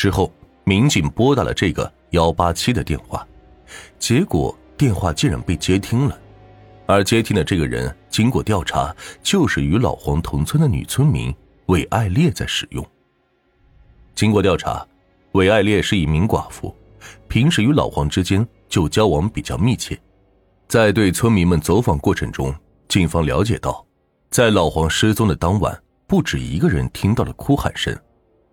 之后，民警拨打了这个幺八七的电话，结果电话竟然被接听了，而接听的这个人经过调查，就是与老黄同村的女村民韦爱烈在使用。经过调查，韦爱烈是一名寡妇，平时与老黄之间就交往比较密切。在对村民们走访过程中，警方了解到，在老黄失踪的当晚，不止一个人听到了哭喊声，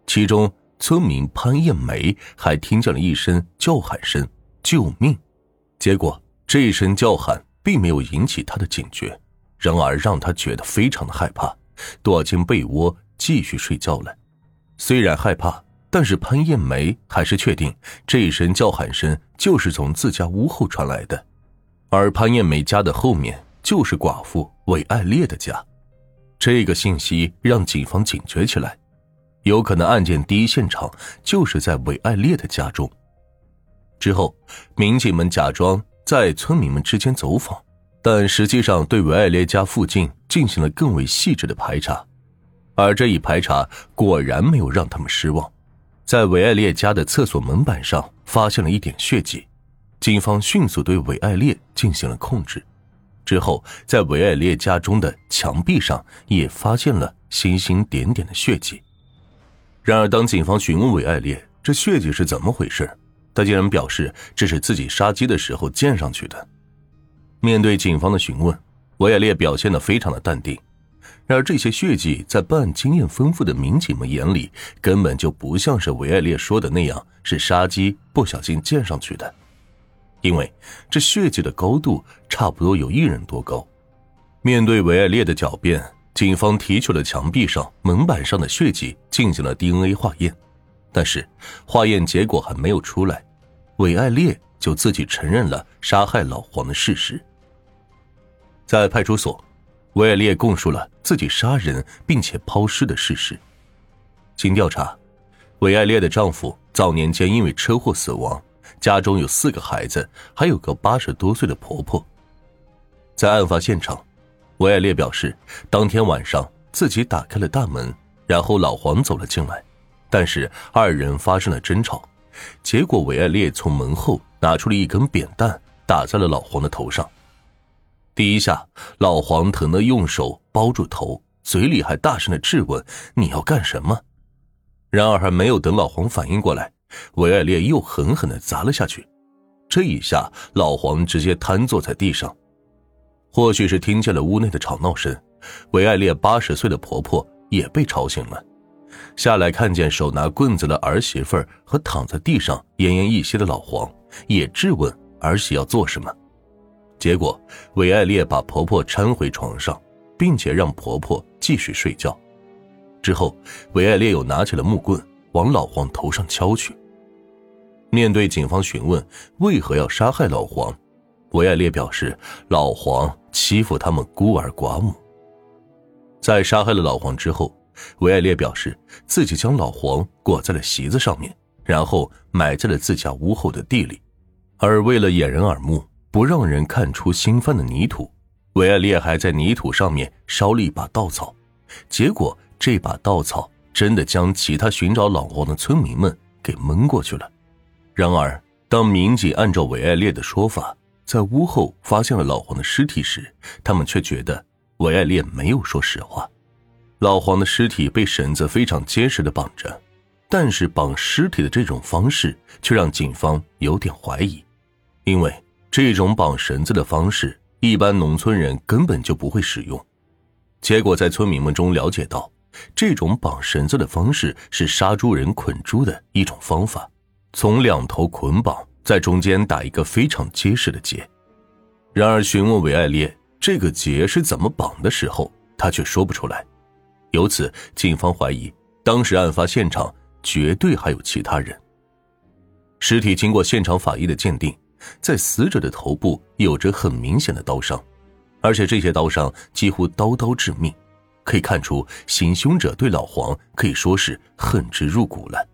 其中村民潘艳梅还听见了一声叫喊声“救命”。结果这一声叫喊并没有引起他的警觉，然而让他觉得非常的害怕，躲进被窝继续睡觉了。虽然害怕，但是潘艳梅还是确定这一声叫喊声就是从自家屋后传来的。而潘艳梅家的后面就是寡妇韦爱烈的家，这个信息让警方警觉起来，有可能案件第一现场就是在韦爱烈的家中。之后，民警们假装在村民们之间走访，但实际上对韦爱烈家附近进行了更为细致的排查，而这一排查果然没有让他们失望，在韦爱烈家的厕所门板上发现了一点血迹。警方迅速对韦爱烈进行了控制，之后在韦爱烈家中的墙壁上也发现了星星点点的血迹。然而，当警方询问韦爱烈这血迹是怎么回事，他竟然表示这是自己杀鸡的时候溅上去的。面对警方的询问，韦爱烈表现得非常的淡定。然而，这些血迹在办案经验丰富的民警们眼里，根本就不像是韦爱烈说的那样是杀鸡不小心溅上去的。因为这血迹的高度差不多有一人多高，面对韦爱烈的狡辩，警方提取了墙壁上、门板上的血迹进行了 DNA 化验，但是化验结果还没有出来，韦爱烈就自己承认了杀害老黄的事实。在派出所，韦爱烈供述了自己杀人并且抛尸的事实。经调查，韦爱烈的丈夫早年间因为车祸死亡。家中有四个孩子，还有个八十多岁的婆婆。在案发现场，韦爱烈表示，当天晚上自己打开了大门，然后老黄走了进来，但是二人发生了争吵，结果韦爱烈从门后拿出了一根扁担，打在了老黄的头上。第一下，老黄疼得用手包住头，嘴里还大声的质问：“你要干什么？”然而还没有等老黄反应过来。韦爱烈又狠狠的砸了下去，这一下老黄直接瘫坐在地上。或许是听见了屋内的吵闹声，韦爱烈八十岁的婆婆也被吵醒了，下来看见手拿棍子的儿媳妇和躺在地上奄奄一息的老黄，也质问儿媳要做什么。结果韦爱烈把婆婆搀回床上，并且让婆婆继续睡觉。之后，韦爱烈又拿起了木棍。往老黄头上敲去。面对警方询问为何要杀害老黄，韦爱烈表示老黄欺负他们孤儿寡母。在杀害了老黄之后，韦爱烈表示自己将老黄裹在了席子上面，然后埋在了自家屋后的地里。而为了掩人耳目，不让人看出新翻的泥土，韦爱烈还在泥土上面烧了一把稻草，结果这把稻草。真的将其他寻找老黄的村民们给蒙过去了。然而，当民警按照韦爱烈的说法，在屋后发现了老黄的尸体时，他们却觉得韦爱烈没有说实话。老黄的尸体被绳子非常结实的绑着，但是绑尸体的这种方式却让警方有点怀疑，因为这种绑绳子的方式，一般农村人根本就不会使用。结果，在村民们中了解到。这种绑绳子的方式是杀猪人捆猪的一种方法，从两头捆绑，在中间打一个非常结实的结。然而，询问韦爱烈这个结是怎么绑的时候，他却说不出来。由此，警方怀疑当时案发现场绝对还有其他人。尸体经过现场法医的鉴定，在死者的头部有着很明显的刀伤，而且这些刀伤几乎刀刀致命。可以看出，行凶者对老黄可以说是恨之入骨了。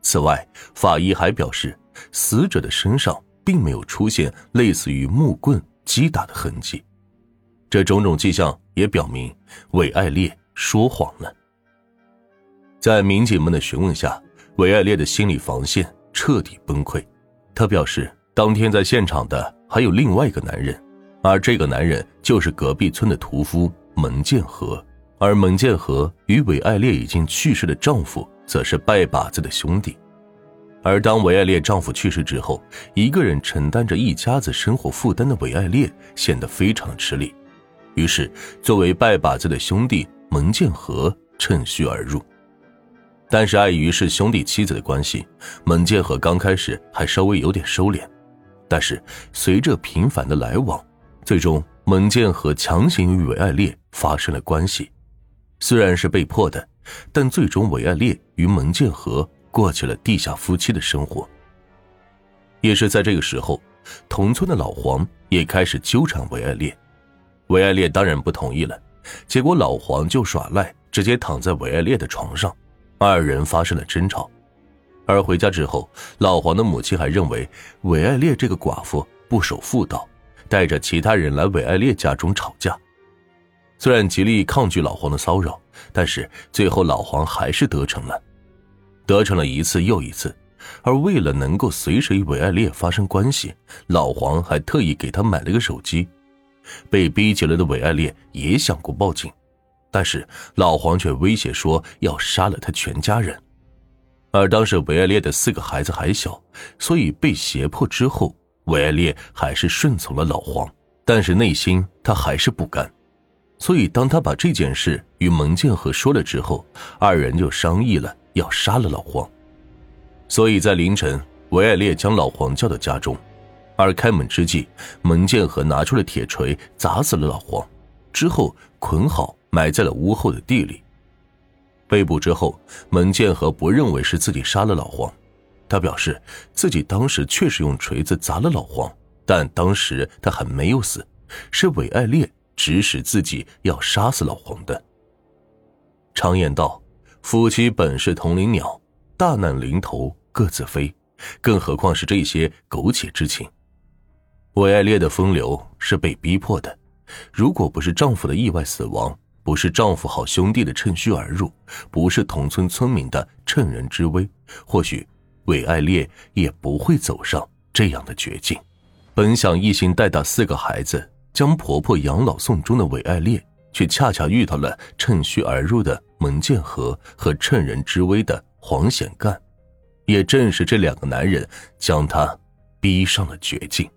此外，法医还表示，死者的身上并没有出现类似于木棍击打的痕迹，这种种迹象也表明韦爱烈说谎了。在民警们的询问下，韦爱烈的心理防线彻底崩溃。他表示，当天在现场的还有另外一个男人，而这个男人就是隔壁村的屠夫蒙建和，而蒙建和与韦爱烈已经去世的丈夫，则是拜把子的兄弟。而当韦爱烈丈夫去世之后，一个人承担着一家子生活负担的韦爱烈显得非常吃力，于是作为拜把子的兄弟蒙建和趁虚而入。但是碍于是兄弟妻子的关系，蒙建和刚开始还稍微有点收敛，但是随着频繁的来往，最终蒙建和强行与韦爱烈发生了关系，虽然是被迫的，但最终韦爱烈与蒙建和。过起了地下夫妻的生活。也是在这个时候，同村的老黄也开始纠缠韦爱烈，韦爱烈当然不同意了。结果老黄就耍赖，直接躺在韦爱烈的床上，二人发生了争吵。而回家之后，老黄的母亲还认为韦爱烈这个寡妇不守妇道，带着其他人来韦爱烈家中吵架。虽然极力抗拒老黄的骚扰，但是最后老黄还是得逞了。得逞了一次又一次，而为了能够随时与韦爱烈发生关系，老黄还特意给他买了个手机。被逼急了的韦爱烈也想过报警，但是老黄却威胁说要杀了他全家人。而当时韦爱烈的四个孩子还小，所以被胁迫之后，韦爱烈还是顺从了老黄，但是内心他还是不甘。所以当他把这件事与蒙建和说了之后，二人就商议了。要杀了老黄，所以在凌晨，韦爱烈将老黄叫到家中，而开门之际，蒙建和拿出了铁锤砸死了老黄，之后捆好埋在了屋后的地里。被捕之后，蒙建和不认为是自己杀了老黄，他表示自己当时确实用锤子砸了老黄，但当时他还没有死，是韦爱烈指使自己要杀死老黄的。常言道。夫妻本是同林鸟，大难临头各自飞，更何况是这些苟且之情。韦爱烈的风流是被逼迫的，如果不是丈夫的意外死亡，不是丈夫好兄弟的趁虚而入，不是同村村民的趁人之危，或许韦爱烈也不会走上这样的绝境。本想一心带大四个孩子，将婆婆养老送终的韦爱烈。却恰恰遇到了趁虚而入的蒙建和和趁人之危的黄显干，也正是这两个男人将他逼上了绝境。